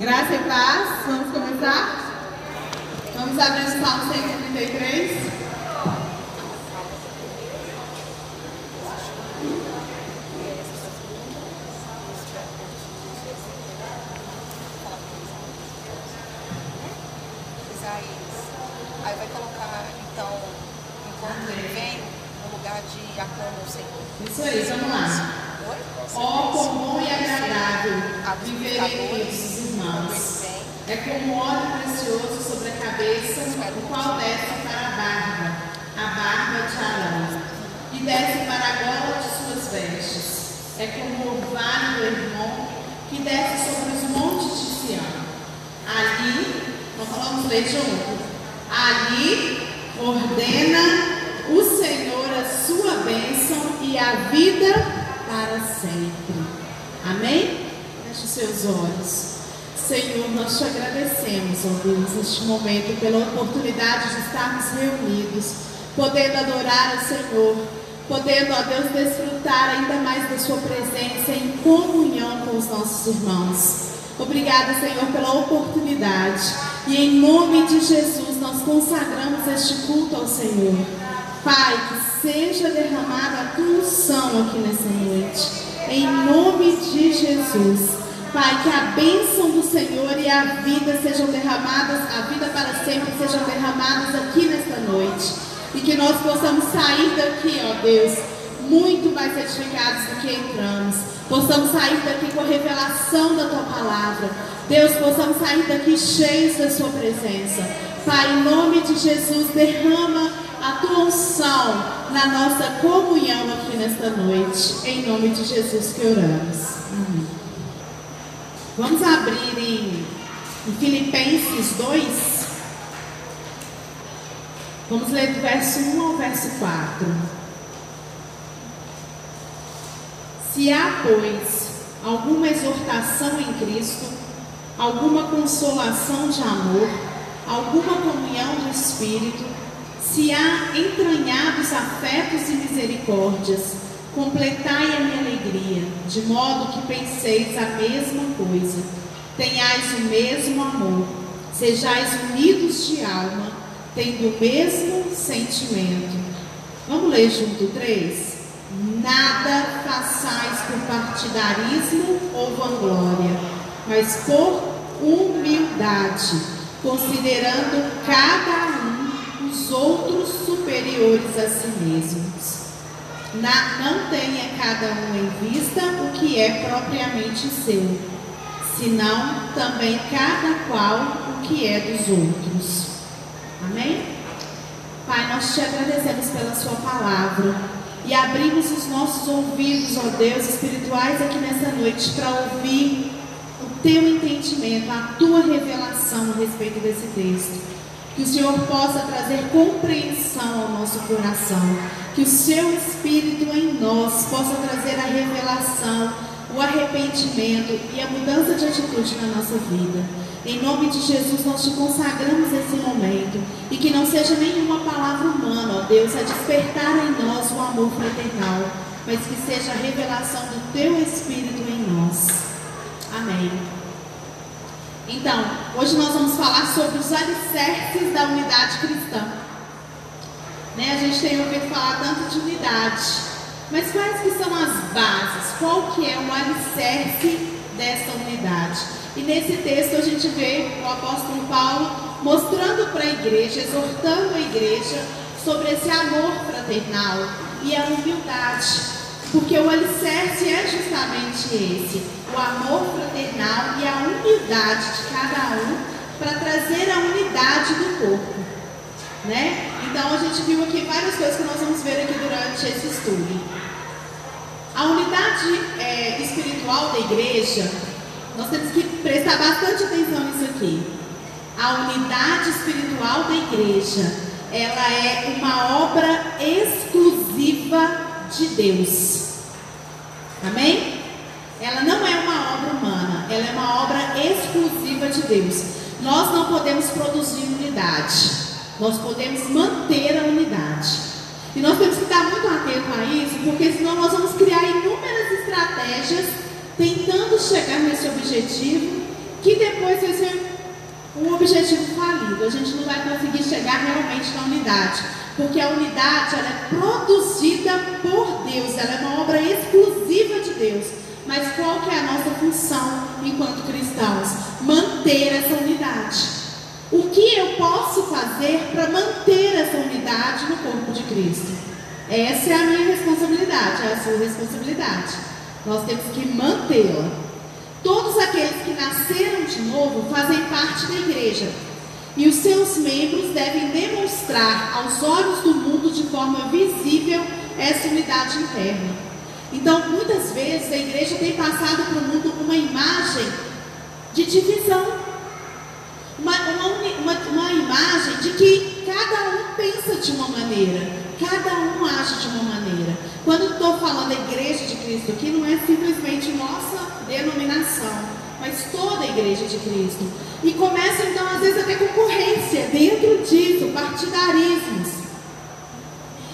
Graça e paz. Vamos começar? Vamos abrir o Salmo 133. Aí vai colocar, então, enquanto ele vem, no lugar de aclama o Senhor. Isso aí, vamos lá. Oi? Ó, quão bom e agradável viver em Viver Cristo, irmãos. vem. É como óleo precioso sobre a cabeça, o qual desce para a barba, a barba de Arão, e desce para a gola de suas vestes. É como o orvalho do irmão que desce sobre os montes de Sião. Ali, nós vamos ler junto. Ali ordena o Senhor a sua bênção e a vida para sempre. Amém? Feche os seus olhos. Senhor, nós te ó Deus, neste momento, pela oportunidade de estarmos reunidos, podendo adorar o Senhor, podendo, ó Deus, desfrutar ainda mais da Sua presença em comunhão com os nossos irmãos. Obrigada, Senhor, pela oportunidade. E em nome de Jesus, nós consagramos este culto ao Senhor. Pai, que seja derramada a tua unção aqui nessa noite. Em nome de Jesus. Pai, que a bênção do Senhor e a vida sejam derramadas, a vida para sempre sejam derramadas aqui nesta noite. E que nós possamos sair daqui, ó Deus, muito mais edificados do que entramos. Possamos sair daqui com a revelação da tua palavra. Deus, possamos sair daqui cheios da sua presença. Pai, em nome de Jesus, derrama a tua unção na nossa comunhão aqui nesta noite. Em nome de Jesus que oramos. Amém. Vamos abrir em, em Filipenses 2. Vamos ler do verso 1 ao verso 4. Se há, pois, alguma exortação em Cristo, alguma consolação de amor, alguma comunhão do Espírito, se há entranhados afetos e misericórdias, completai a minha alegria, de modo que penseis a mesma coisa, tenhais o mesmo amor, sejais unidos de alma, tendo o mesmo sentimento. Vamos ler junto três? Nada façais por partidarismo ou vanglória, mas por humildade, considerando cada um os outros superiores a si mesmos. Na, não tenha cada um em vista o que é propriamente seu, senão também cada qual o que é dos outros. Amém? Pai, nós te agradecemos pela Sua palavra e abrimos os nossos ouvidos, ó Deus, espirituais aqui nessa noite para ouvir o Teu entendimento, a Tua revelação a respeito desse texto. Que o Senhor possa trazer compreensão ao nosso coração. Que o Seu Espírito em nós possa trazer a revelação, o arrependimento e a mudança de atitude na nossa vida. Em nome de Jesus, nós te consagramos esse momento. E que não seja nenhuma palavra humana, ó Deus, a despertar em nós o amor fraternal, mas que seja a revelação do Teu Espírito em nós. Amém. Então, hoje nós vamos falar sobre os alicerces da unidade cristã. Né? A gente tem ouvido falar tanto de unidade, mas quais que são as bases? Qual que é o alicerce dessa unidade? E nesse texto a gente vê o apóstolo Paulo mostrando para a igreja, exortando a igreja sobre esse amor fraternal e a humildade. Porque o alicerce é justamente esse, o amor fraternal e a humildade de cada um para trazer a unidade do corpo. Né? Então a gente viu aqui várias coisas que nós vamos ver aqui durante esse estudo. A unidade é, espiritual da igreja, nós temos que prestar bastante atenção nisso aqui. A unidade espiritual da igreja, ela é uma obra exclusiva de Deus. Amém? Ela não é uma obra humana, ela é uma obra exclusiva de Deus. Nós não podemos produzir unidade, nós podemos manter a unidade. E nós temos que estar muito atentos a isso, porque senão nós vamos criar inúmeras estratégias tentando chegar nesse objetivo que depois vai ser um objetivo falido. A gente não vai conseguir chegar realmente na unidade. Porque a unidade ela é produzida por Deus, ela é uma obra exclusiva de Deus. Mas qual que é a nossa função enquanto cristãos? Manter essa unidade. O que eu posso fazer para manter essa unidade no corpo de Cristo? Essa é a minha responsabilidade, é a sua responsabilidade. Nós temos que mantê-la. Todos aqueles que nasceram de novo fazem parte da igreja. E os seus membros devem demonstrar aos olhos do mundo de forma visível essa unidade interna. Então, muitas vezes a igreja tem passado para o mundo uma imagem de divisão, uma, uma, uma, imagem de que cada um pensa de uma maneira, cada um age de uma maneira. Quando estou falando da igreja de Cristo aqui, não é simplesmente nossa denominação, mas toda a igreja de Cristo. E começa então, às vezes, até concorrência dentro disso, partidarismos.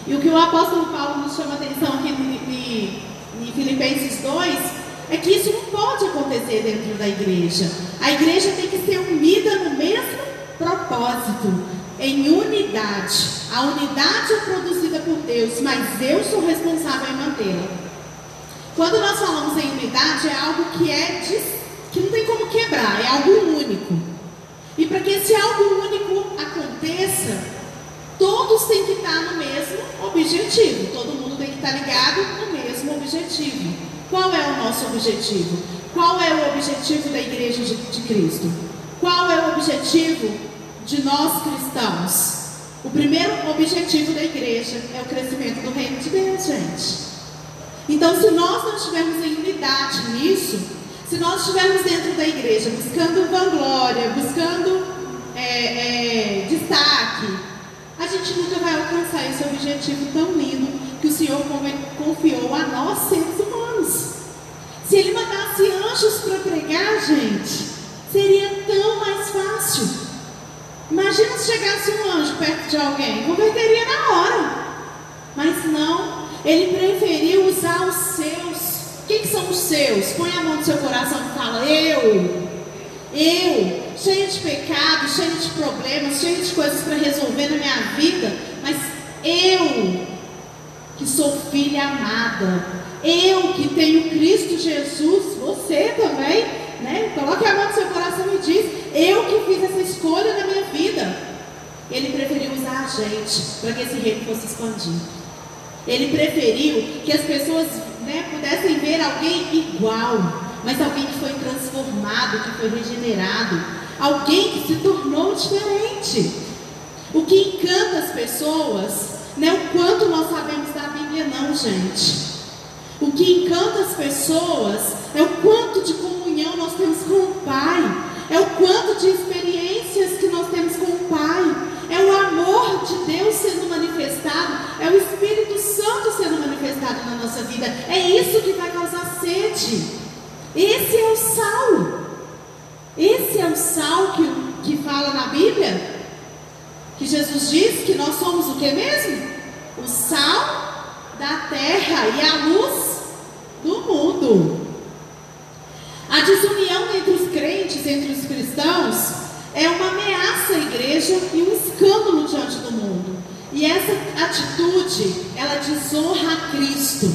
E o que o apóstolo Paulo nos chama atenção aqui em, em Filipenses 2 é que isso não pode acontecer dentro da igreja. A igreja tem que ser unida no mesmo propósito, em unidade. A unidade é produzida por Deus, mas eu sou responsável em mantê-la. Quando nós falamos em unidade, é algo que é que não tem como quebrar, é algo único. E para que esse algo único aconteça, Todos têm que estar no mesmo objetivo. Todo mundo tem que estar ligado no mesmo objetivo. Qual é o nosso objetivo? Qual é o objetivo da Igreja de, de Cristo? Qual é o objetivo de nós cristãos? O primeiro objetivo da igreja é o crescimento do reino de Deus, gente. Então, se nós não estivermos em unidade nisso, se nós estivermos dentro da igreja buscando vanglória, buscando é, é, destaque, a gente nunca vai alcançar esse objetivo tão lindo que o Senhor confiou a nós, seres. Se Ele mandasse anjos para pregar, gente, seria tão mais fácil. Imagina se chegasse um anjo perto de alguém, converteria na hora. Mas não, Ele preferiu usar os seus. Quem que são os seus? Põe a mão no seu coração e fala: Eu. Eu cheia de pecados, cheia de problemas, cheia de coisas para resolver na minha vida, mas eu, que sou filha amada, eu que tenho Cristo Jesus, você também, né? Coloque a mão no seu coração e diz: Eu que fiz essa escolha na minha vida. Ele preferiu usar a gente para que esse reino fosse expandido. Ele preferiu que as pessoas né, pudessem ver alguém igual, mas alguém que foi transformado, que foi regenerado, alguém que se tornou diferente. O que encanta as pessoas não é o quanto nós sabemos da Bíblia, não, gente. O que encanta as pessoas é o quanto de comunhão nós temos com o Pai, é o quanto de experiências que nós temos com o Pai, é o amor de Deus sendo manifestado, é o Espírito Santo sendo manifestado na nossa vida. É isso que vai causar sede. Esse é o sal. Esse é o sal que, que fala na Bíblia. Que Jesus diz que nós somos o que mesmo? O sal da terra e a luz do mundo. A desunião entre os crentes, entre os cristãos, é uma ameaça à igreja e um escândalo diante do mundo. E essa atitude, ela desonra a Cristo.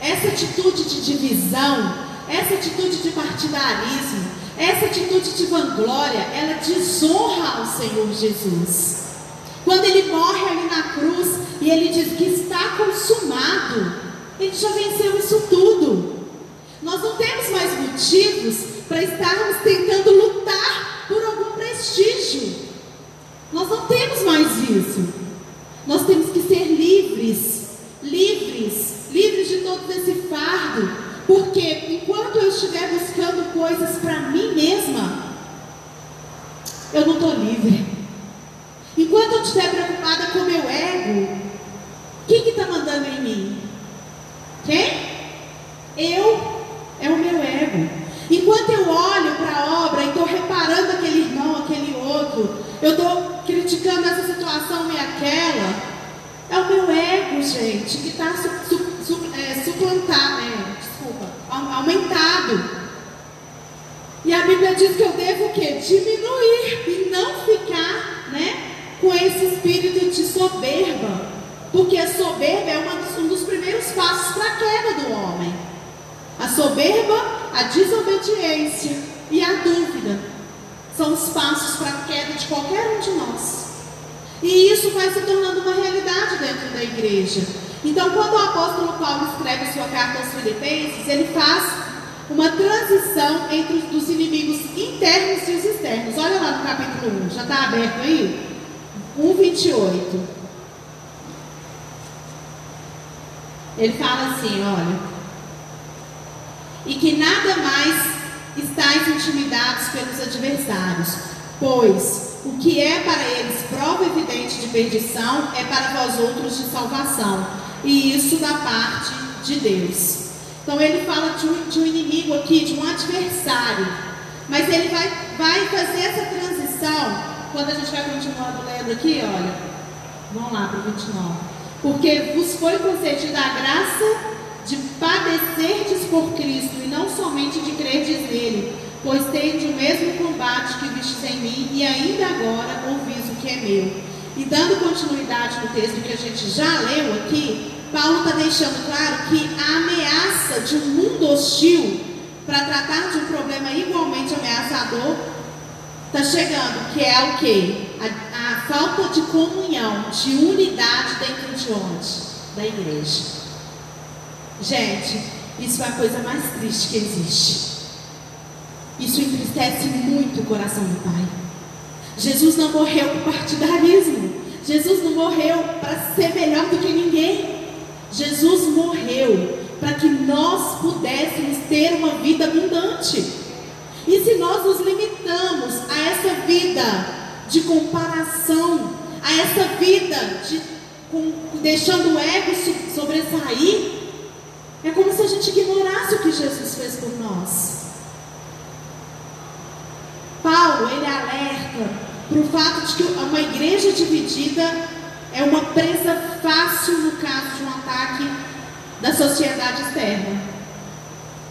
Essa atitude de divisão, essa atitude de partidarismo, essa atitude de vanglória, ela desonra ao Senhor Jesus. Quando ele morre ali na cruz e ele diz que está consumado, ele já venceu isso tudo. Nós não temos mais motivos para estarmos tentando lutar por algum prestígio. Nós não temos mais isso. Nós temos que ser livres, livres, livres de todo esse fardo, porque enquanto eu estiver buscando coisas para mim mesma, eu não estou livre. Enquanto eu estiver preocupada com o meu ego, quem está mandando em mim? Quem? Eu é o meu ego. Enquanto eu olho para a obra e estou reparando aquele irmão, aquele outro, eu estou criticando essa situação e aquela, é o meu ego, gente, que está su, su, su, é, suplantado, é, aumentado. E a Bíblia diz que eu devo o quê? Diminuir e não ficar, né, com esse espírito de soberba. Porque a soberba é uma, um dos primeiros passos para a queda do homem. A soberba, a desobediência e a dúvida são os passos para a queda de qualquer um de nós. E isso vai se tornando uma realidade dentro da igreja. Então, quando o apóstolo Paulo escreve sua carta aos Filipenses, ele faz uma transição entre os inimigos internos e os externos. Olha lá no capítulo 1, já está aberto aí? 1, 28. Ele fala assim: olha, e que nada mais estáis pelos adversários, pois o que é para eles prova evidente de perdição é para vós outros de salvação, e isso da parte de Deus. Então ele fala de um, de um inimigo aqui, de um adversário. Mas ele vai, vai fazer essa transição. Quando a gente vai continuando lendo aqui, olha. Vamos lá para o 29. Porque vos foi concedida a graça de padecerdes por Cristo e não somente de crerdes nele, pois tendes o mesmo combate que vistes em mim e ainda agora ouvis o que é meu. E dando continuidade no texto que a gente já leu aqui, Paulo está deixando claro que a ameaça de um mundo hostil para tratar de um problema igualmente ameaçador está chegando, que é o que? A, a, falta de comunhão, de unidade dentro de onde? Da igreja. Gente, isso é a coisa mais triste que existe. Isso entristece muito o coração do Pai. Jesus não morreu por partidarismo. Jesus não morreu para ser melhor do que ninguém. Jesus morreu para que nós pudéssemos ter uma vida abundante. E se nós nos limitamos a essa vida de comparação, a essa vida de com, deixando o ego sobressair, é como se a gente ignorasse o que Jesus fez por nós. Paulo, ele alerta para o fato de que uma igreja dividida é uma presa fácil no caso de um ataque da sociedade externa,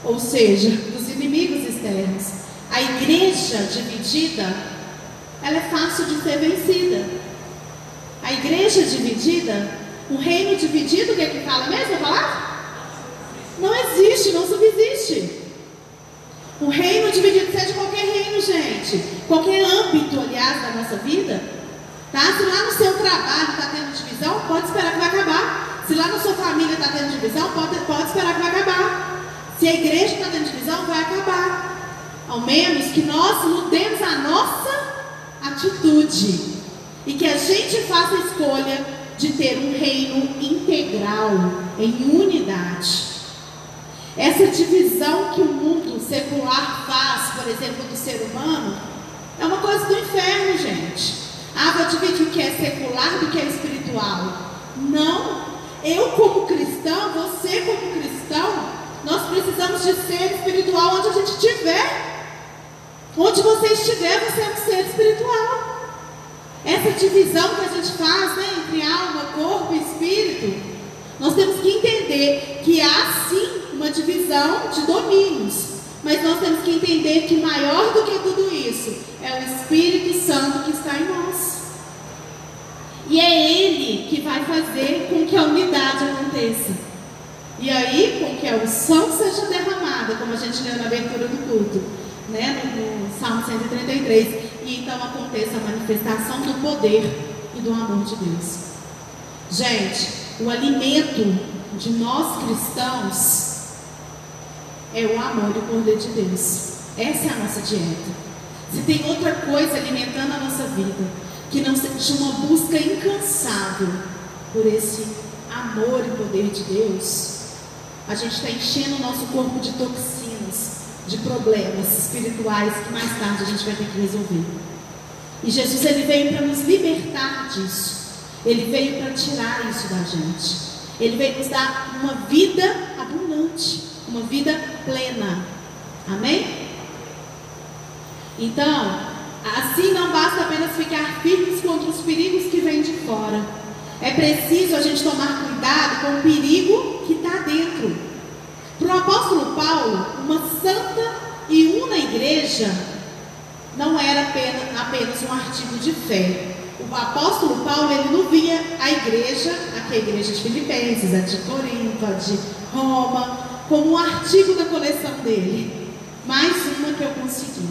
ou seja, dos inimigos externos. A igreja dividida, ela é fácil de ser vencida. A igreja dividida, o reino dividido, o que é que fala mesmo a palavra? Não existe, não subsiste. O reino dividido, seja qualquer reino, qualquer âmbito, aliás, da nossa vida, Tá? Se lá no seu trabalho está tendo divisão, pode esperar que vai acabar. Se lá na sua família está tendo divisão, pode, pode esperar que vai acabar. Se a igreja está tendo divisão, vai acabar. Ao menos que nós mudemos a nossa atitude. E que a gente faça a escolha de ter um reino integral, em unidade. Essa divisão que o mundo secular faz, por exemplo, do ser humano, é uma coisa do inferno, gente. Ah, vou dividir o que é secular do que é espiritual. Não. Eu, como cristão, você, como cristão, nós precisamos de ser espiritual onde a gente estiver. Onde você estiver, você é um ser espiritual. Essa divisão que a gente faz né, entre alma, corpo e espírito, nós temos que entender que há sim uma divisão de domínios. Mas nós temos que entender que maior do que tudo isso é o Espírito Santo que está em nós. E é Ele que vai fazer com que a unidade aconteça. E aí, com que a unção seja derramada, como a gente leu na abertura do culto, né, no, no Salmo 133. E então aconteça a manifestação do poder e do amor de Deus. Gente, o alimento de nós cristãos é o amor e o poder de Deus. Essa é a nossa dieta. Se tem outra coisa alimentando a nossa vida, que não seja uma busca incansável por esse amor e poder de Deus, a gente está enchendo o nosso corpo de toxinas, de problemas espirituais que mais tarde a gente vai ter que resolver. E Jesus ele veio para nos libertar disso. Ele veio para tirar isso da gente. Ele veio nos dar uma vida abundante uma vida plena. Amém? Então, assim não basta apenas ficar firmes contra os perigos que vêm de fora. É preciso a gente tomar cuidado com o perigo que está dentro. Para o apóstolo Paulo, uma santa e una igreja não era apenas, apenas um artigo de fé. O apóstolo Paulo ele não via a igreja, aqui a igreja de Filipenses, a de Corinto, a de Roma, como um artigo da coleção dele. Mais uma que eu consegui.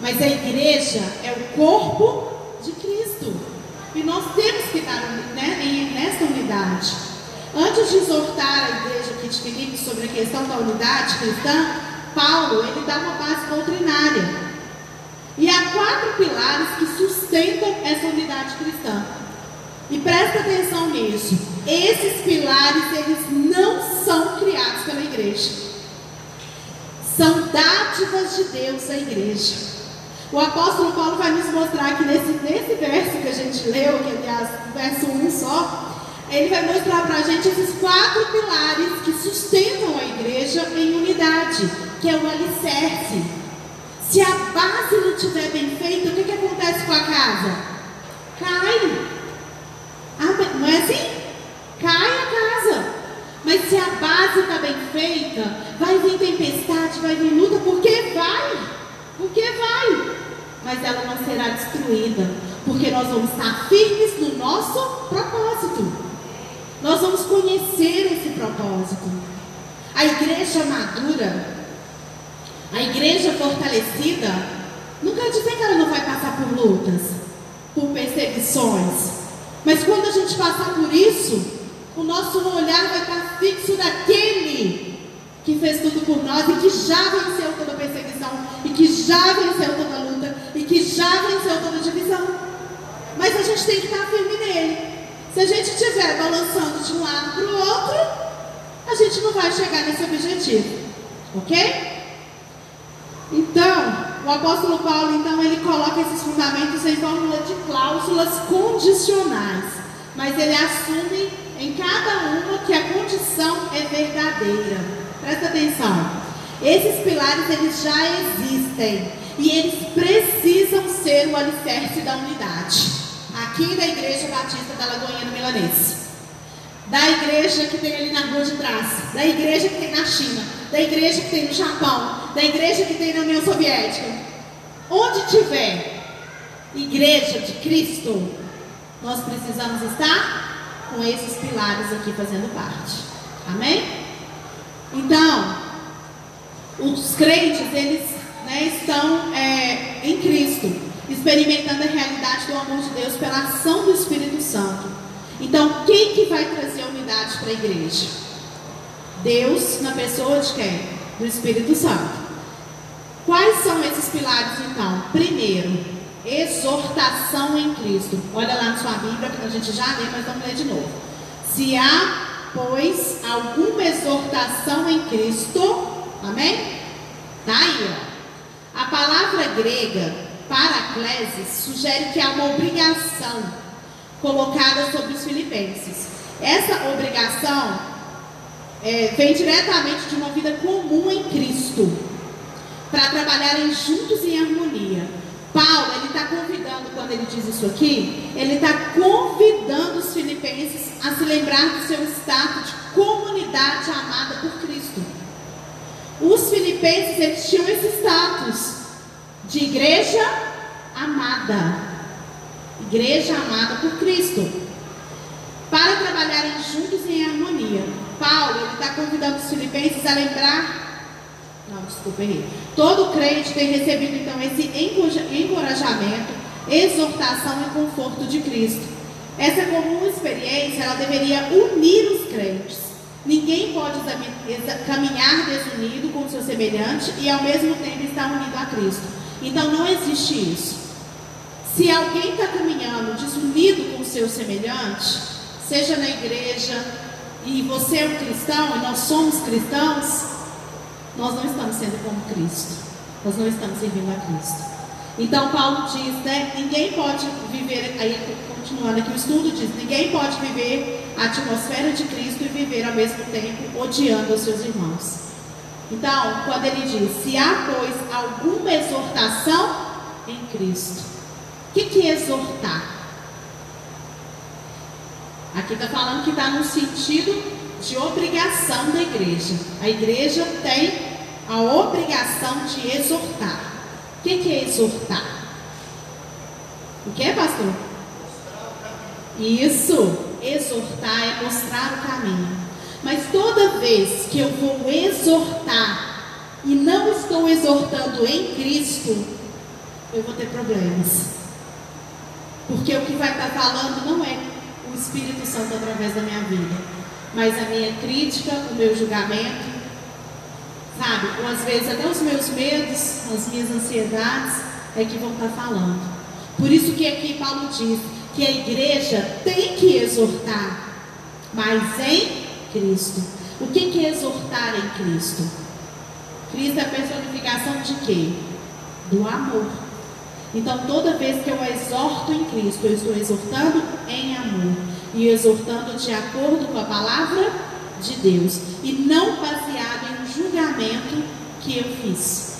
Mas a igreja é o corpo de Cristo. E nós temos que estar né, nesta unidade. Antes de exortar a igreja aqui de Filipe sobre a questão da unidade cristã, Paulo ele dá uma base doutrinária. E há quatro pilares que sustentam essa unidade cristã. E presta atenção nisso. Esses pilares, eles não são criados pela igreja. São dádivas de Deus à igreja. O apóstolo Paulo vai nos mostrar aqui nesse, nesse verso que a gente leu, que aliás, verso 1 só, ele vai mostrar para a gente esses quatro pilares que sustentam a igreja em unidade, que é o alicerce. Se a base não estiver bem feita, o que, que acontece com a casa? Cai. Ah, não é assim? Mas se a base está bem feita, vai vir tempestade, vai vir luta, porque vai. Porque vai. Mas ela não será destruída. Porque nós vamos estar firmes no nosso propósito. Nós vamos conhecer esse propósito. A igreja madura, a igreja fortalecida não quer dizer que ela não vai passar por lutas, por perseguições. Mas quando a gente passar por isso, o nosso olhar vai estar fixo naquele que fez tudo por nós e que já venceu toda perseguição, e que já venceu toda luta, e que já venceu toda divisão. Mas a gente tem que estar firme nele. Se a gente estiver balançando de um lado para o outro, a gente não vai chegar nesse objetivo. Ok? Então, o apóstolo Paulo, então, ele coloca esses fundamentos em forma de cláusulas condicionais, mas ele assume em cada uma que a condição é verdadeira. Presta atenção. Esses pilares eles já existem e eles precisam ser o alicerce da unidade. Aqui da Igreja Batista da Lagoinha do Milanês, da igreja que tem ali na rua de trás, da igreja que tem na China, da igreja que tem no Japão, da igreja que tem na União Soviética. Onde tiver igreja de Cristo, nós precisamos estar com esses pilares aqui fazendo parte. Amém? Então, os crentes, eles né, estão é, em Cristo, experimentando a realidade do amor de Deus pela ação do Espírito Santo. Então, quem que vai trazer a unidade para a igreja? Deus na pessoa de quem? Do Espírito Santo. Quais são esses pilares então? Primeiro, exortação em Cristo. Olha lá na sua Bíblia, a gente já lê, mas vamos ler de novo. Se há, pois, alguma exortação em Cristo, amém? Tá aí, ó. A palavra grega paraclesis sugere que há uma obrigação colocada sobre os filipenses. Essa obrigação é, vem diretamente de uma vida comum em Cristo para trabalharem juntos em harmonia. Paulo, ele está convidando, quando ele diz isso aqui, ele está convidando os filipenses a se lembrar do seu status de comunidade amada por Cristo. Os filipenses, eles tinham esse status de igreja amada. Igreja amada por Cristo. Para trabalharem juntos em harmonia. Paulo, ele está convidando os filipenses a lembrar não, desculpa, errei. Todo crente tem recebido então esse encorajamento, exortação e conforto de Cristo. Essa comum experiência, ela deveria unir os crentes. Ninguém pode caminhar desunido com seu semelhante e ao mesmo tempo estar unido a Cristo. Então não existe isso. Se alguém está caminhando desunido com seu semelhante, seja na igreja, e você é um cristão, e nós somos cristãos, nós não estamos sendo como Cristo. Nós não estamos servindo a Cristo. Então Paulo diz, né? Ninguém pode viver, aí continuando aqui o estudo diz, ninguém pode viver a atmosfera de Cristo e viver ao mesmo tempo odiando os seus irmãos. Então, quando ele diz, se há, pois, alguma exortação em Cristo. O que, que é exortar? Aqui está falando que está no sentido de obrigação da igreja. A igreja tem a obrigação de exortar. O que, que é exortar? O que pastor? Isso, exortar é mostrar o caminho. Mas toda vez que eu vou exortar e não estou exortando em Cristo, eu vou ter problemas. Porque o que vai estar falando não é o Espírito Santo através da minha vida, mas a minha crítica, o meu julgamento, sabe? Ou às vezes até os meus medos, as minhas ansiedades é que vão estar falando. Por isso que aqui Paulo diz que a igreja tem que exortar, mas em Cristo. O que é exortar em Cristo? Cristo é a personificação de quê? Do amor. Então, toda vez que eu exorto em Cristo, eu estou exortando em amor e exortando de acordo com a palavra de Deus e não baseado em um julgamento que eu fiz.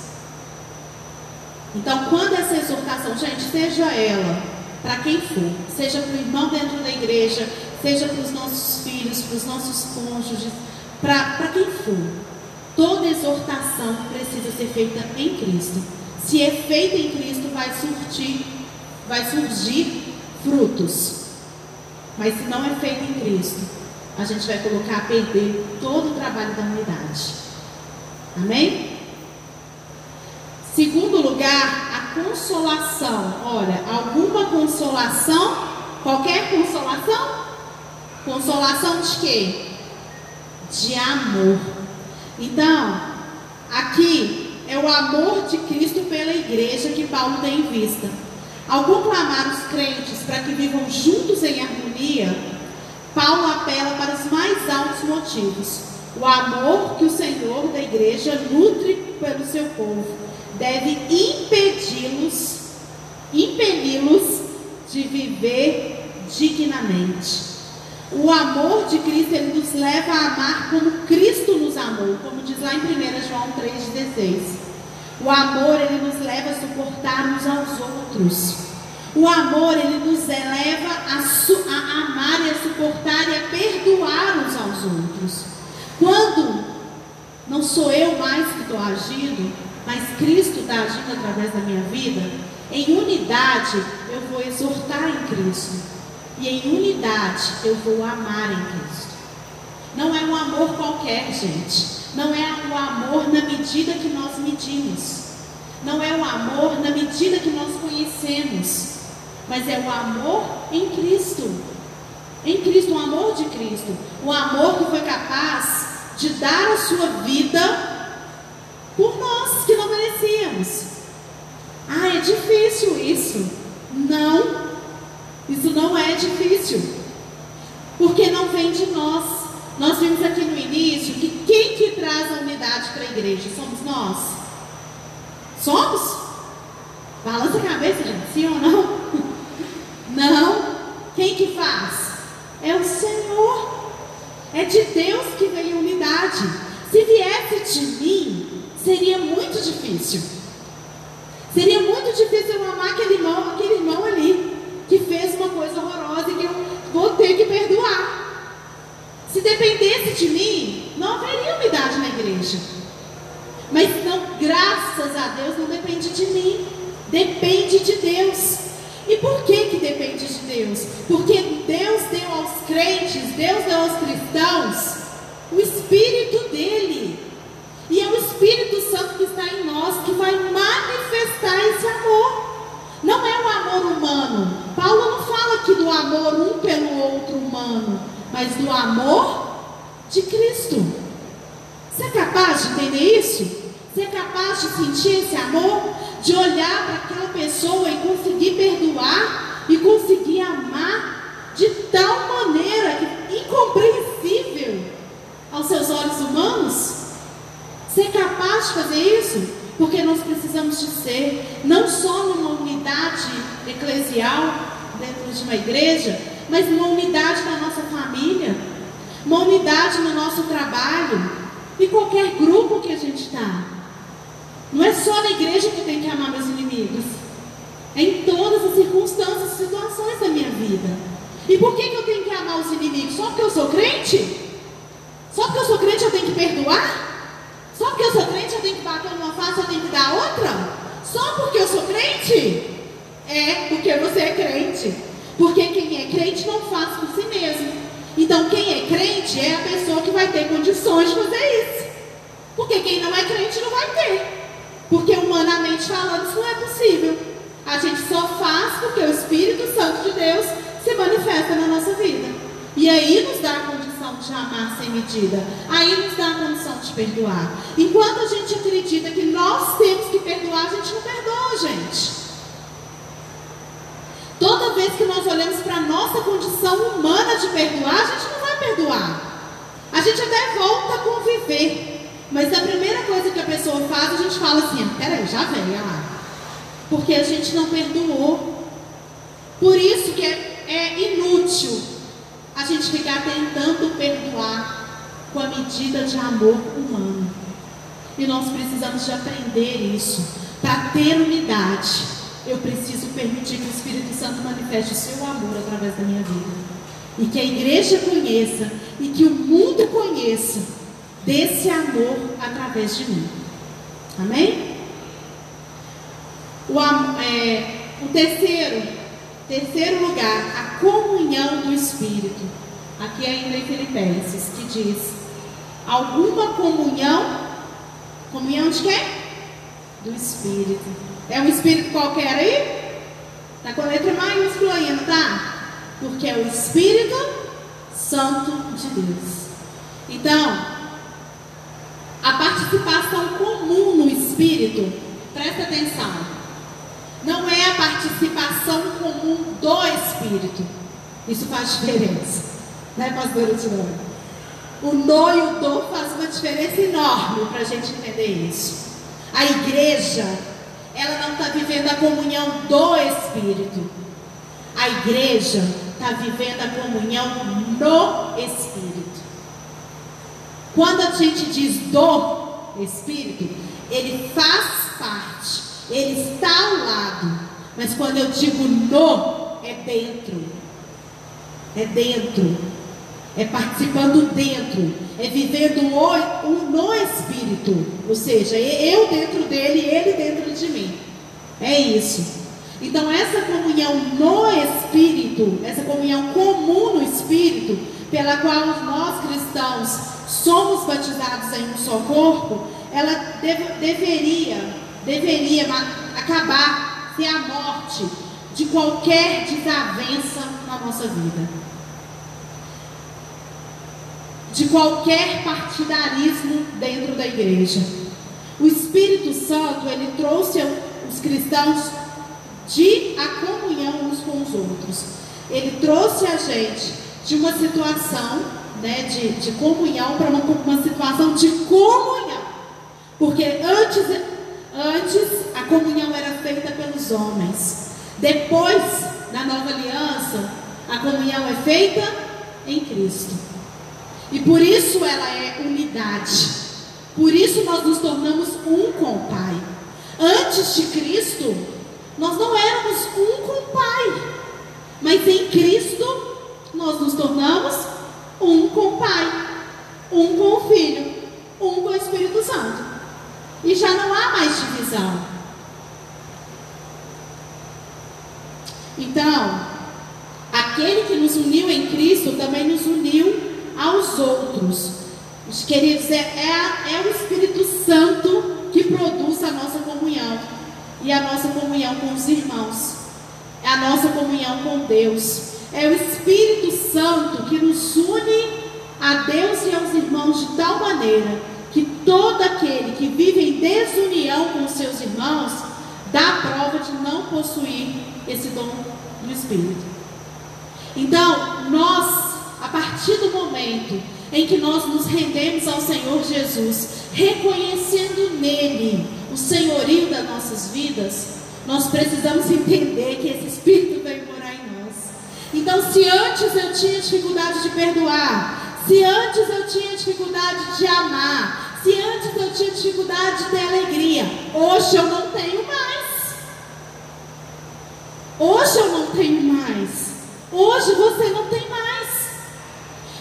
Então, quando essa exortação, gente, seja ela para quem for, seja para o irmão dentro da igreja, seja para os nossos filhos, para os nossos cônjuges, para quem for, toda exortação precisa ser feita em Cristo. Se é feita em Cristo, vai surtir, vai surgir frutos. Mas se não é feita em Cristo, a gente vai colocar a perder todo o trabalho da unidade. Amém? Segundo lugar, a consolação. Olha, alguma consolação, qualquer consolação? Consolação de quê? De amor. Então, aqui é o amor de Cristo pela igreja que Paulo tem em vista. Ao conclamar os crentes para que vivam juntos em harmonia, Paulo apela para os mais altos motivos. O amor que o Senhor da igreja nutre pelo seu povo deve impedi-los, impeli-los de viver dignamente. O amor de Cristo ele nos leva a amar como Cristo nos amou, como diz lá em 1 João 3,16. O amor, ele nos leva a suportar uns aos outros. O amor, ele nos eleva a, a amar e a suportar e a perdoar uns aos outros. Quando não sou eu mais que estou agindo, mas Cristo está agindo através da minha vida, em unidade eu vou exortar em Cristo. E em unidade eu vou amar em Cristo. Não é um amor qualquer, gente. Não é o amor na medida que nós medimos. Não é o amor na medida que nós conhecemos. Mas é o amor em Cristo. Em Cristo, o amor de Cristo. O amor que foi capaz de dar a sua vida por nós que não merecíamos. Ah, é difícil isso. Não. Isso não é difícil. Porque não vem de nós. Nós vimos aqui no início que quem que traz a unidade para a igreja? Somos nós? Somos? Balança a cabeça, gente, sim ou não? Quem que faz? É o Senhor. É de Deus que vem a unidade. Se viesse de mim, seria muito difícil. Seria muito difícil eu amar aquele irmão, aquele irmão ali, que fez uma coisa horrorosa e que eu vou ter que perdoar. Se dependesse de mim, não haveria unidade na igreja. Mas não, graças a Deus, não depende de mim. Depende de Deus. E por que que depende de Deus? Porque Deus deu aos crentes, Deus deu aos cristãos o Espírito dele. E é o Espírito Santo que está em nós que vai manifestar esse amor. Não é o amor humano. Paulo não fala aqui do amor um pelo outro humano mas do amor de Cristo. Você é capaz de entender isso? Você é capaz de sentir esse amor? De olhar para aquela pessoa e conseguir perdoar e conseguir amar de tal maneira que incompreensível aos seus olhos humanos? É capaz de fazer isso? Porque nós precisamos de ser, não só numa unidade eclesial, dentro de uma igreja, mas uma unidade na nossa família, uma unidade no nosso trabalho, em qualquer grupo que a gente está. Não é só na igreja que eu tenho que amar meus inimigos. É em todas as circunstâncias e situações da minha vida. E por que, que eu tenho que amar os inimigos? Só porque eu sou crente? Só porque eu sou crente eu tenho que perdoar? Só porque eu sou crente eu tenho que bater numa face, eu tenho que dar outra? Só porque eu sou crente? É porque você é crente. Porque quem é crente não faz por si mesmo. Então, quem é crente é a pessoa que vai ter condições de fazer isso. Porque quem não é crente não vai ter. Porque humanamente falando, isso não é possível. A gente só faz porque o Espírito Santo de Deus se manifesta na nossa vida. E aí nos dá a condição de amar sem medida. Aí nos dá a condição de perdoar. Enquanto a gente acredita que nós temos que perdoar, a gente não perdoa, gente. Toda vez que nós olhamos para a nossa condição humana de perdoar, a gente não vai perdoar. A gente até volta a conviver. Mas a primeira coisa que a pessoa faz, a gente fala assim: ah, peraí, já vem, lá. Porque a gente não perdoou. Por isso que é, é inútil a gente ficar tentando perdoar com a medida de amor humano. E nós precisamos de aprender isso. Para ter unidade, eu preciso permitir que o Espírito Santo manifeste o seu amor através da minha vida. E que a igreja conheça e que o mundo conheça desse amor através de mim. Amém? O, é, o terceiro, terceiro lugar, a comunhão do Espírito. Aqui ainda em Filipenses, que diz: alguma comunhão, comunhão de quê? Do Espírito. É um espírito qualquer aí? Está com a letra maiúscula não tá? Porque é o Espírito Santo de Deus. Então, a participação comum no Espírito, presta atenção, é participação comum do Espírito. Isso faz diferença. Né, pastora Tirana? O no e o do faz uma diferença enorme para a gente entender isso. A igreja ela não está vivendo a comunhão do Espírito. A igreja está vivendo a comunhão no Espírito. Quando a gente diz do Espírito, ele faz parte, ele está ao lado. Mas quando eu digo no, é dentro. É dentro. É participando dentro. É vivendo o, o, no Espírito. Ou seja, eu dentro dele e ele dentro de mim. É isso. Então, essa comunhão no Espírito, essa comunhão comum no Espírito, pela qual nós cristãos somos batizados em um só corpo, ela deve, deveria, deveria acabar, ser a morte de qualquer desavença na nossa vida de qualquer partidarismo dentro da igreja. O Espírito Santo, ele trouxe os cristãos de a comunhão uns com os outros. Ele trouxe a gente de uma situação né, de, de comunhão para uma, uma situação de comunhão. Porque antes, antes a comunhão era feita pelos homens. Depois, na nova aliança, a comunhão é feita em Cristo. E por isso ela é unidade. Por isso nós nos tornamos um com o Pai. Antes de Cristo, nós não éramos um com o Pai. Mas em Cristo, nós nos tornamos um com o Pai, um com o Filho, um com o Espírito Santo. E já não há mais divisão. Então, aquele que nos uniu em Cristo também nos uniu aos outros. Os queridos, é, é, é o Espírito Santo que produz a nossa comunhão e a nossa comunhão com os irmãos, é a nossa comunhão com Deus. É o Espírito Santo que nos une a Deus e aos irmãos de tal maneira que todo aquele que vive em desunião com os seus irmãos dá prova de não possuir esse dom do Espírito. Então, nós a partir do momento em que nós nos rendemos ao Senhor Jesus, reconhecendo nele o senhorio das nossas vidas, nós precisamos entender que esse Espírito vem morar em nós. Então, se antes eu tinha dificuldade de perdoar, se antes eu tinha dificuldade de amar, se antes eu tinha dificuldade de ter alegria, hoje eu não tenho mais. Hoje eu não tenho mais. Hoje você não tem mais.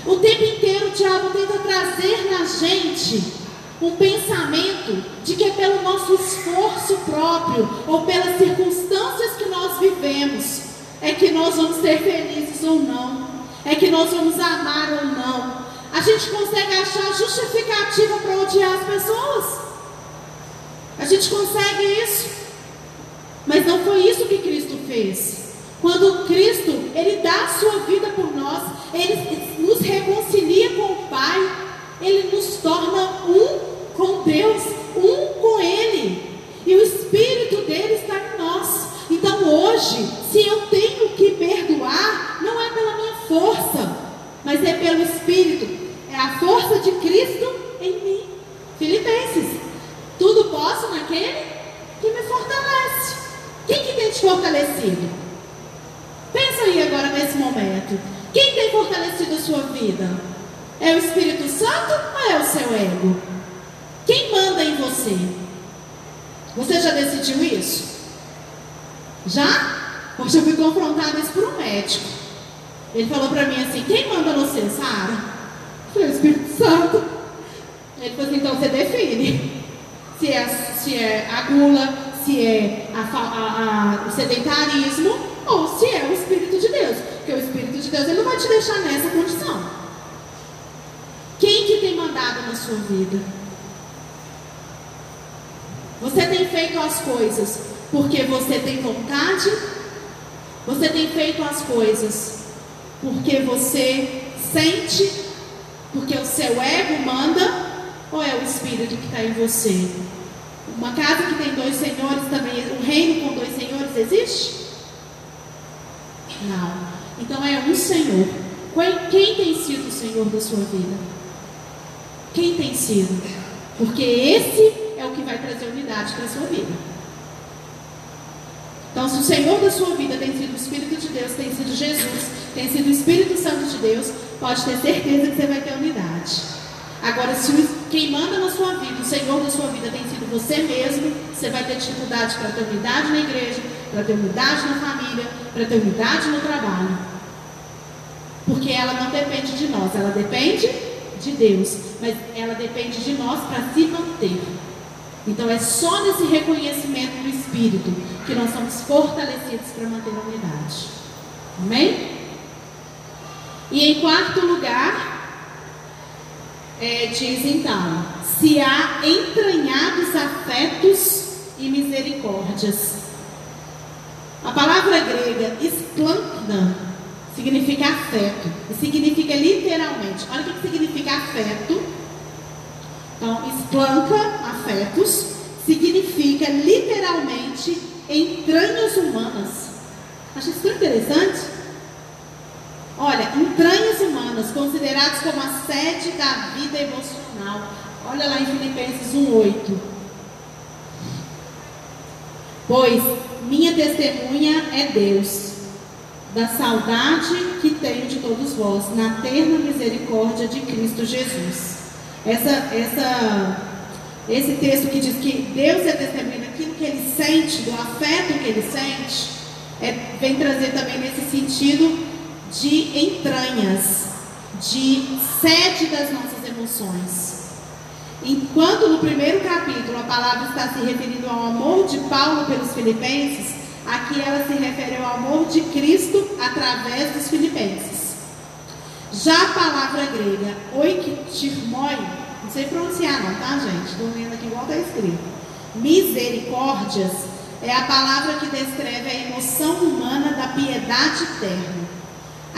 O tempo inteiro o diabo tenta trazer na gente um pensamento de que é pelo nosso esforço próprio ou pelas circunstâncias que nós vivemos é que nós vamos ser felizes ou não, é que nós vamos amar ou não. A gente consegue achar justificativa para odiar as pessoas. A gente consegue isso. Mas não foi isso que Cristo fez. Quando Cristo, Ele dá a sua vida por nós, Ele nos reconcilia com o Pai, Ele nos torna um com Deus, um com Ele. E o Espírito dele está em nós. Então hoje, se eu tenho que perdoar, não é pela minha força, mas é pelo Espírito. A força de Cristo em mim. Filipenses. Tudo posso naquele que me fortalece. Quem que tem te fortalecido? Pensa aí agora nesse momento. Quem tem fortalecido a sua vida? É o Espírito Santo ou é o seu ego? Quem manda em você? Você já decidiu isso? Já? Hoje eu fui confrontada isso por um médico. Ele falou para mim assim: quem manda você, Sara? Falei: Espírito Santo. Ele falou assim: então você define. Se é, se é a gula, se é a, a, a, o sedentarismo ou se é o Espírito de Deus. Porque o Espírito de Deus ele não vai te deixar nessa condição. Quem que tem mandado na sua vida? Você tem feito as coisas porque você tem vontade? Você tem feito as coisas porque você sente? Porque o seu ego manda? Ou é o Espírito que está em você? Uma casa que tem dois senhores também, um reino com dois senhores existe? Não. Então é um Senhor. Quem tem sido o Senhor da sua vida? Quem tem sido? Porque esse é o que vai trazer unidade para a sua vida. Então, se o Senhor da sua vida tem sido o Espírito de Deus, tem sido Jesus, tem sido o Espírito Santo de Deus, pode ter certeza que você vai ter unidade. Agora, se quem manda na sua vida, o Senhor da sua vida tem sido você mesmo, você vai ter dificuldade para ter unidade na igreja, para ter unidade na família, para ter unidade no trabalho. Porque ela não depende de nós, ela depende de Deus, mas ela depende de nós para se manter. Então é só nesse reconhecimento do Espírito que nós somos fortalecidos para manter a unidade. Amém? E em quarto lugar, é, diz então: se há entranhados afetos e misericórdias. A palavra grega esplankna significa afeto, e significa literalmente. Olha o que significa afeto então, esplanca afetos significa literalmente entranhas humanas. Acho isso tão interessante. Olha, entranhas humanas, consideradas como a sede da vida emocional. Olha lá em Filipenses 1,8. Pois minha testemunha é Deus, da saudade que tenho de todos vós, na terna misericórdia de Cristo Jesus essa, essa, esse texto que diz que Deus é testemunha daquilo que ele sente, do afeto que ele sente, é, vem trazer também nesse sentido de entranhas, de sede das nossas emoções. Enquanto no primeiro capítulo a palavra está se referindo ao amor de Paulo pelos filipenses, aqui ela se refere ao amor de Cristo através dos filipenses. Já a palavra grega oiktirmoi, não sei pronunciar não, tá gente? Estou lendo aqui igual está escrito. Misericórdias é a palavra que descreve a emoção humana da piedade eterna.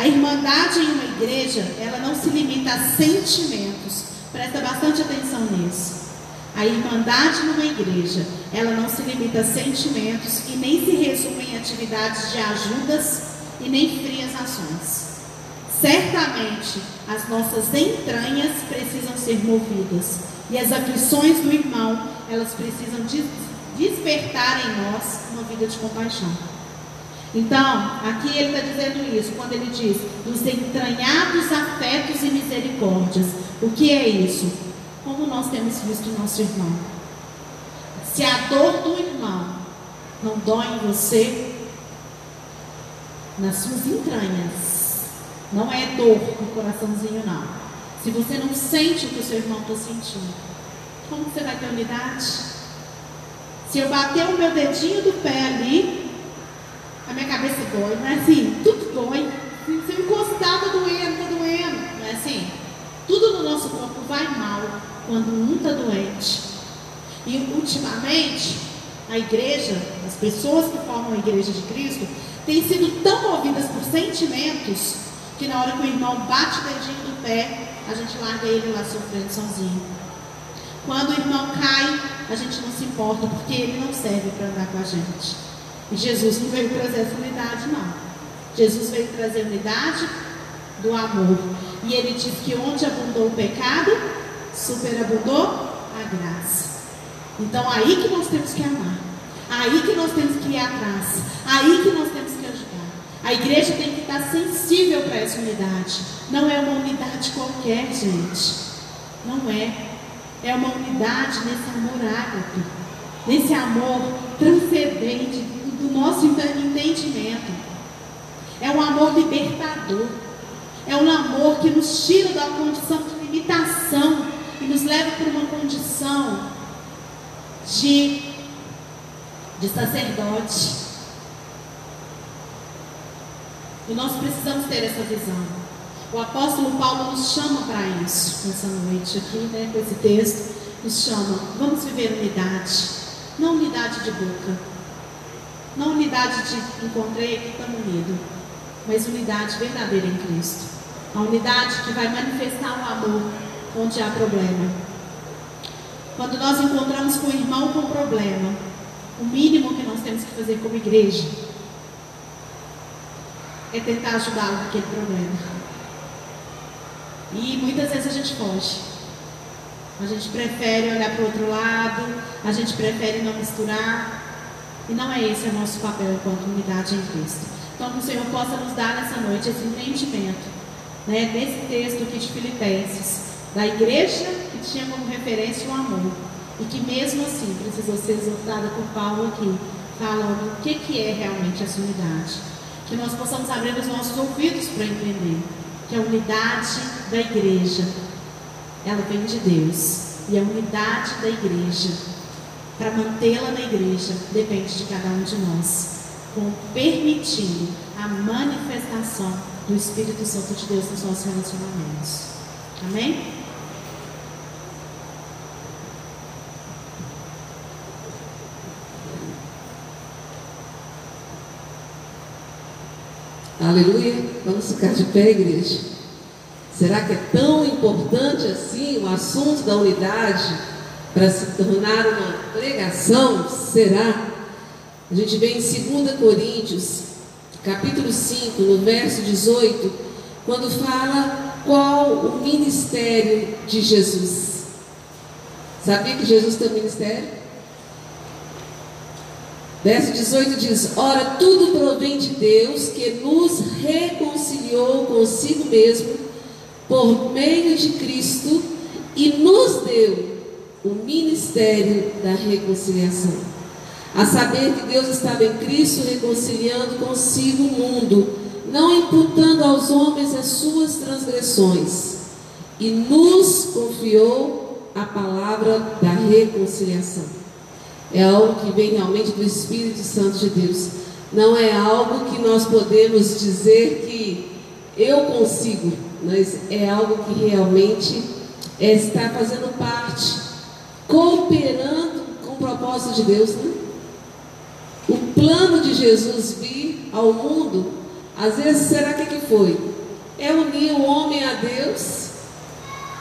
A irmandade em uma igreja, ela não se limita a sentimentos. Presta bastante atenção nisso. A irmandade numa igreja, ela não se limita a sentimentos e nem se resume em atividades de ajudas e nem frias ações. Certamente as nossas entranhas precisam ser movidas e as aflições do irmão, elas precisam despertar em nós uma vida de compaixão. Então, aqui ele está dizendo isso, quando ele diz dos entranhados afetos e misericórdias. O que é isso? Como nós temos visto o nosso irmão. Se a dor do irmão não dói em você, nas suas entranhas, não é dor no coraçãozinho, não. Se você não sente o que o seu irmão está sentindo, como você vai ter unidade? Se eu bater o meu dedinho do pé ali, a minha cabeça dói, mas assim, tudo dói. Se eu encostar, tá doendo, tá doendo. Não é assim? Tudo no nosso corpo vai mal quando um tá doente. E ultimamente, a igreja, as pessoas que formam a igreja de Cristo, têm sido tão movidas por sentimentos que na hora que o irmão bate o dedinho do pé, a gente larga ele lá sofrendo sozinho. Quando o irmão cai, a gente não se importa porque ele não serve para andar com a gente. Jesus não veio trazer essa unidade, não. Jesus veio trazer unidade do amor. E ele diz que onde abundou o pecado, superabundou a graça. Então aí que nós temos que amar. Aí que nós temos que ir atrás. Aí que nós temos que ajudar. A igreja tem que estar sensível para essa unidade. Não é uma unidade qualquer, gente. Não é. É uma unidade nesse amor ágape, nesse amor transcendente do nosso entendimento. É um amor libertador. É um amor que nos tira da condição de limitação e nos leva para uma condição de, de sacerdote. E nós precisamos ter essa visão. O apóstolo Paulo nos chama para isso nessa noite aqui, né, com esse texto. Nos chama, vamos viver unidade. Não unidade de boca. Não unidade de encontrei aqui, estamos unidos. Mas unidade verdadeira em Cristo. A unidade que vai manifestar o amor onde há problema. Quando nós encontramos com o irmão com problema, o mínimo que nós temos que fazer como igreja é tentar ajudá-lo naquele problema. E muitas vezes a gente foge. A gente prefere olhar para o outro lado, a gente prefere não misturar. E não é esse o nosso papel enquanto unidade em Cristo. Então, que o Senhor possa nos dar nessa noite esse entendimento, né, nesse texto aqui de Filipenses, da igreja que tinha como referência o amor. E que mesmo assim precisou ser exortada por Paulo aqui, falando o que, que é realmente essa unidade que nós possamos abrir os nossos ouvidos para entender que a unidade da igreja, ela vem de Deus. E a unidade da igreja, para mantê-la na igreja, depende de cada um de nós, com permitindo a manifestação do Espírito Santo de Deus nos nossos relacionamentos. Amém? Aleluia. Vamos ficar de pé, igreja. Será que é tão importante assim o assunto da unidade para se tornar uma pregação? Será? A gente vê em 2 Coríntios, capítulo 5, no verso 18, quando fala qual o ministério de Jesus. Sabia que Jesus tem um ministério? Verso 18 diz: Ora, tudo provém de Deus que nos reconciliou consigo mesmo por meio de Cristo e nos deu o ministério da reconciliação. A saber que Deus estava em Cristo reconciliando consigo o mundo, não imputando aos homens as suas transgressões, e nos confiou a palavra da reconciliação. É algo que vem realmente do Espírito Santo de Deus. Não é algo que nós podemos dizer que eu consigo, mas é algo que realmente é, está fazendo parte, cooperando com o propósito de Deus. Né? O plano de Jesus vir ao mundo, às vezes, será que, que foi? É unir o homem a Deus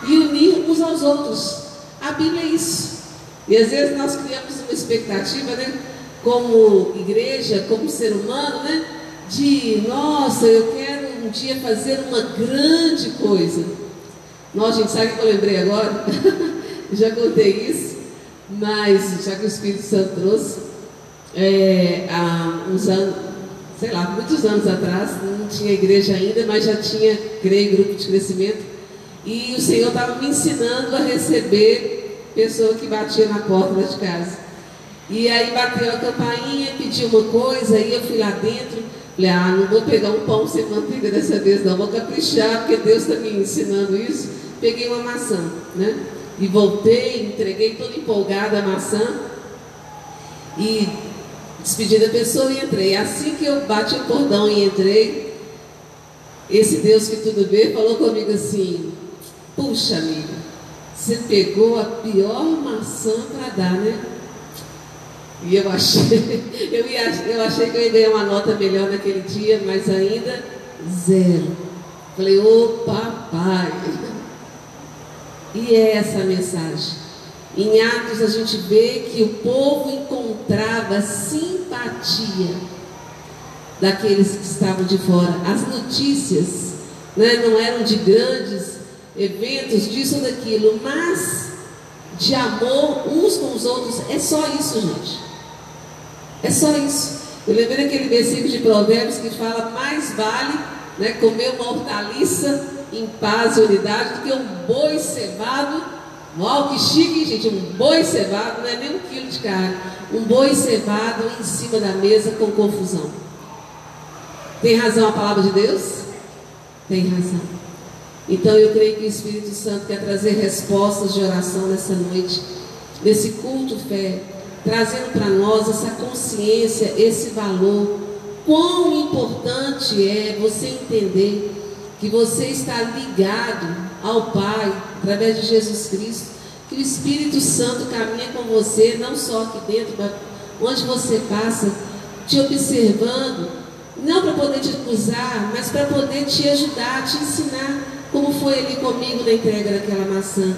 e unir uns aos outros. A Bíblia é isso. E às vezes nós criamos uma expectativa, né? Como igreja, como ser humano, né? De, nossa, eu quero um dia fazer uma grande coisa. Nossa, gente, sabe o que eu lembrei agora? já contei isso, mas já que o Espírito Santo trouxe, é, há uns anos, sei lá, muitos anos atrás, não tinha igreja ainda, mas já tinha, creio, grupo de crescimento, e o Senhor estava me ensinando a receber pessoa que batia na porta de casa. E aí bateu a campainha, pediu uma coisa, aí eu fui lá dentro, falei, ah, não vou pegar um pão sem manteiga dessa vez não, vou caprichar, porque Deus está me ensinando isso. Peguei uma maçã, né? E voltei, entreguei toda empolgada a maçã e despedi da pessoa e entrei. Assim que eu bati o cordão e entrei, esse Deus que tudo vê falou comigo assim, puxa amiga, você pegou a pior maçã para dar, né? E eu achei, eu, ia, eu achei que eu ia ganhar uma nota melhor naquele dia, mas ainda zero. Falei, ô papai. E é essa a mensagem. Em Atos a gente vê que o povo encontrava simpatia daqueles que estavam de fora. As notícias né, não eram de grandes eventos, disso ou daquilo, mas de amor uns com os outros. É só isso, gente. É só isso. Eu lembrei daquele versículo de Provérbios que fala: mais vale né, comer uma hortaliça em paz e unidade do que um boi cevado Uau, que chique, gente. Um boi cevado não é nem um quilo de carne. Um boi cevado em cima da mesa com confusão. Tem razão a palavra de Deus? Tem razão. Então eu creio que o Espírito Santo quer trazer respostas de oração nessa noite, nesse culto fé, trazendo para nós essa consciência, esse valor. Quão importante é você entender que você está ligado ao Pai, através de Jesus Cristo, que o Espírito Santo caminha com você, não só aqui dentro, mas onde você passa, te observando, não para poder te acusar, mas para poder te ajudar, te ensinar, como foi ali comigo na entrega daquela maçã.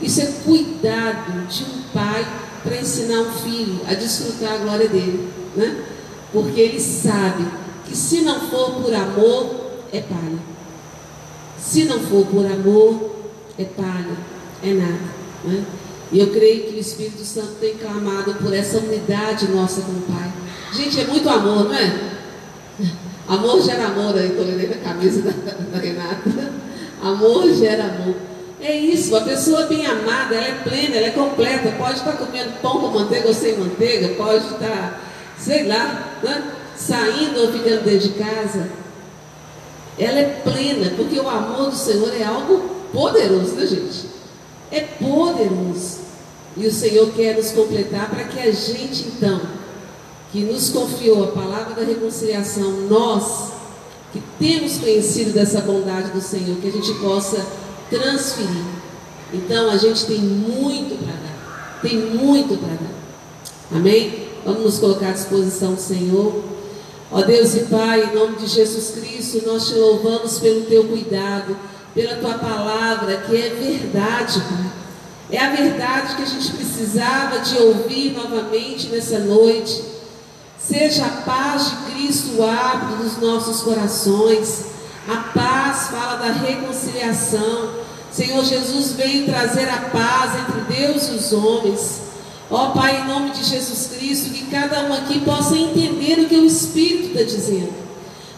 Isso é cuidado de um pai para ensinar um filho a desfrutar a glória dele, né? Porque ele sabe que se não for por amor, é palha. Se não for por amor, é palha, é nada. Né? E eu creio que o Espírito Santo tem clamado por essa unidade nossa com o Pai. Gente, é muito amor, não é? Amor gera amor, aí estou lendo a camisa da, da Renata. Amor gera amor. É isso, a pessoa bem amada, ela é plena, ela é completa. Pode estar comendo pão com manteiga ou sem manteiga, pode estar, sei lá, né? saindo ou ficando dentro de casa ela é plena, porque o amor do Senhor é algo poderoso, né, gente? É poderoso. E o Senhor quer nos completar para que a gente, então, que nos confiou a palavra da reconciliação, nós, que temos conhecido dessa bondade do Senhor, que a gente possa transferir. Então, a gente tem muito para dar. Tem muito para dar. Amém? Vamos nos colocar à disposição do Senhor. Ó Deus e Pai, em nome de Jesus Cristo, nós te louvamos pelo teu cuidado, pela tua palavra, que é verdade, Pai. É a verdade que a gente precisava de ouvir novamente nessa noite. Seja a paz de Cristo árbitro dos nossos corações. A paz fala da reconciliação. Senhor Jesus veio trazer a paz entre Deus e os homens. Ó Pai, em nome de Jesus Cristo, que cada um aqui possa entender o que o Espírito está dizendo.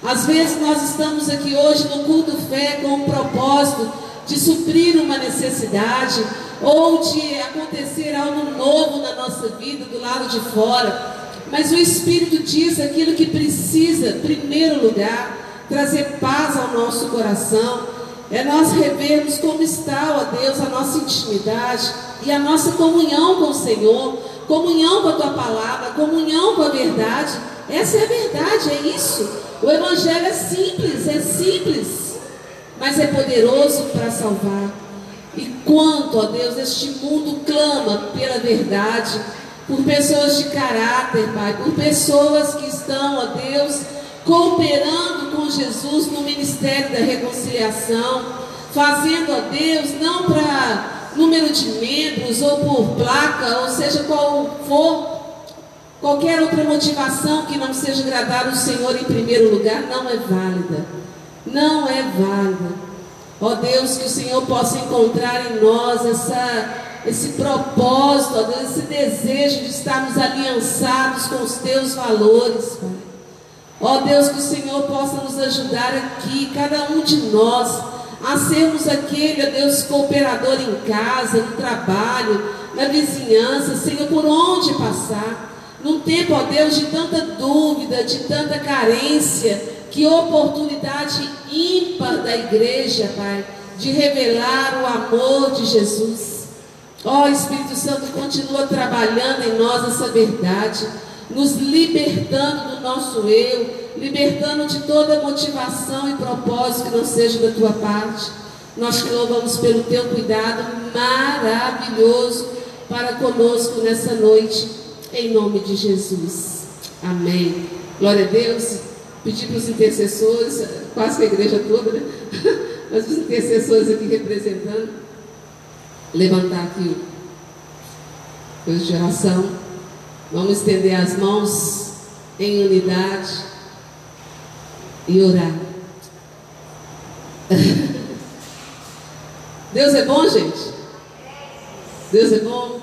Às vezes nós estamos aqui hoje no culto fé com o propósito de suprir uma necessidade ou de acontecer algo novo na nossa vida do lado de fora. Mas o Espírito diz aquilo que precisa, em primeiro lugar, trazer paz ao nosso coração. É nós revermos como está, ó Deus, a nossa intimidade e a nossa comunhão com o Senhor, comunhão com a tua palavra, comunhão com a verdade. Essa é a verdade, é isso. O Evangelho é simples, é simples, mas é poderoso para salvar. E quanto, ó Deus, este mundo clama pela verdade, por pessoas de caráter, Pai, por pessoas que estão, ó Deus, cooperando com Jesus no ministério da reconciliação, fazendo, ó Deus, não para número de membros ou por placa, ou seja qual for, qualquer outra motivação que não seja agradar o Senhor em primeiro lugar, não é válida. Não é válida. Ó Deus, que o Senhor possa encontrar em nós essa, esse propósito, ó Deus, esse desejo de estarmos aliançados com os teus valores, Pai. Ó Deus, que o Senhor possa nos ajudar aqui, cada um de nós a sermos aquele, ó Deus, cooperador em casa, no trabalho, na vizinhança, Senhor, por onde passar. Num tempo, ó Deus, de tanta dúvida, de tanta carência, que oportunidade ímpar da igreja, Pai, de revelar o amor de Jesus. Ó Espírito Santo, continua trabalhando em nós essa verdade, nos libertando do nosso eu, libertando de toda motivação e propósito que não seja da tua parte. Nós te louvamos pelo teu cuidado maravilhoso para conosco nessa noite. em nome de Jesus. Amém. Glória a Deus. Pedir para os intercessores, quase que a igreja toda, né? Mas os intercessores aqui representando, levantar aqui coisa de oração. Vamos estender as mãos em unidade e orar. Deus é bom, gente? Deus é bom?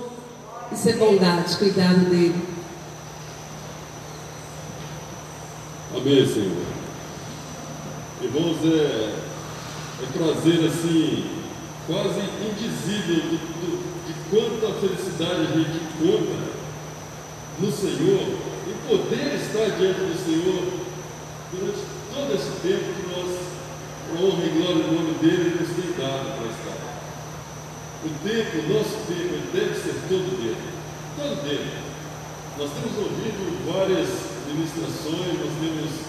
Isso é bondade, cuidado dele. Amém, Senhor. Irmãos, é, é prazer assim, quase indizível de, de, de quanta felicidade a gente encontra no Senhor e poder estar diante do Senhor durante todo esse tempo que nós, para honra e glória do nome dele, nos tem dado para estar. O tempo, o nosso tempo, deve ser todo dele. Todo dele. Nós temos ouvido várias ministrações, nós temos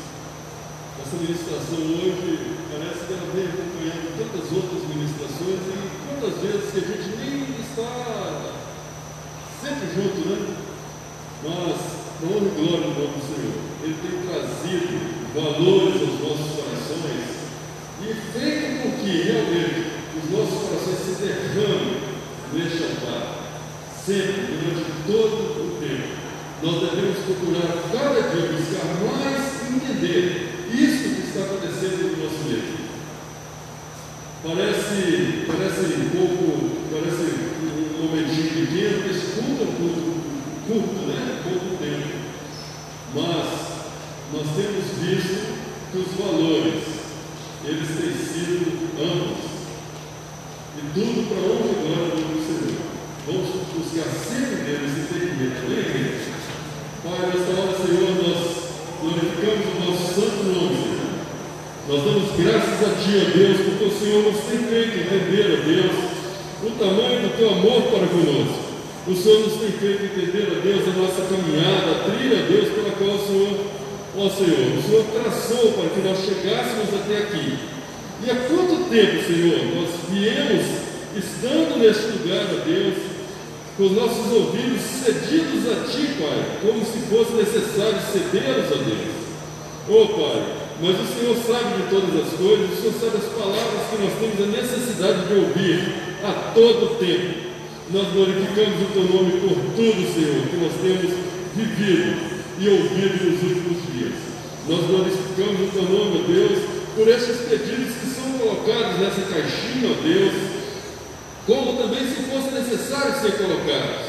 essa ministração hoje, parece que ela vem acompanhando tantas outras ministrações e quantas vezes que a gente nem está sempre junto, né? Mas, para e glória do nome do Senhor, Ele tem trazido valores aos nossos corações e feito com que realmente os nossos corações se derramem neste altar, sempre, durante todo o tempo. Nós devemos procurar cada dia buscar mais entender isso que está acontecendo no nosso meio. Parece, parece um pouco, parece um momentinho pequeno, mas é um culto curto, né? Pouco tempo. Mas nós temos visto que os valores, eles têm sido amplos e tudo para honra e glória do Senhor. Vamos buscar sempre deles entendimento. Amém, igreja? Pai, nesta hora, Senhor, nós glorificamos o nosso santo nome. Nós damos graças a Ti, ó Deus, porque o Senhor nos tem feito entender, ó Deus, o tamanho do Teu amor para conosco. O Senhor nos tem feito entender, ó Deus, a nossa caminhada, a trilha, ó Deus, pela qual o Senhor, ó Senhor, o Senhor traçou para que nós chegássemos até aqui. E há quanto tempo, Senhor, nós viemos estando neste lugar, ó Deus, com os nossos ouvidos cedidos a Ti, Pai, como se fosse necessário cedê-los a Deus. Oh, Pai, mas o Senhor sabe de todas as coisas, o Senhor sabe as palavras que nós temos a necessidade de ouvir a todo tempo. Nós glorificamos o Teu nome por tudo, Senhor, que nós temos vivido e ouvido nos últimos dias. Nós glorificamos o Teu nome, Deus, por esses pedidos que são colocados nessa caixinha, ó Deus, como também se fosse necessário ser colocados.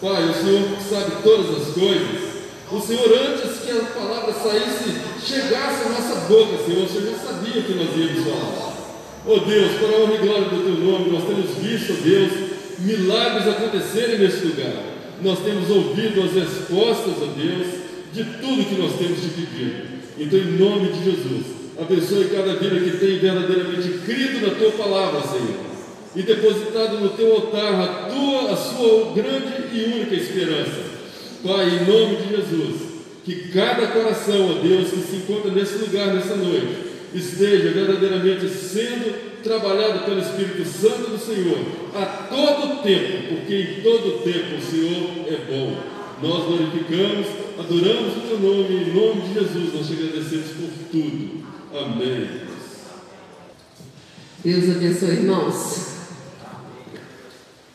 Pai, o Senhor sabe todas as coisas. O Senhor, antes que a palavra saísse, chegasse à nossa boca, Senhor, o Senhor já sabia que nós íamos falar. Oh Deus, para a honra e glória do Teu nome, nós temos visto, Deus, milagres acontecerem nesse lugar. Nós temos ouvido as respostas, oh Deus, de tudo que nós temos te pedido. Então, em nome de Jesus, Abençoe cada vida que tem verdadeiramente crido na tua palavra, Senhor, e depositado no teu altar a tua, a sua grande e única esperança. Pai, em nome de Jesus, que cada coração, ó Deus, que se encontra nesse lugar nessa noite, esteja verdadeiramente sendo trabalhado pelo Espírito Santo do Senhor a todo tempo, porque em todo tempo o Senhor é bom. Nós glorificamos, adoramos o teu nome, em nome de Jesus, nós te agradecemos por tudo. Amém. Deus abençoe, irmãos.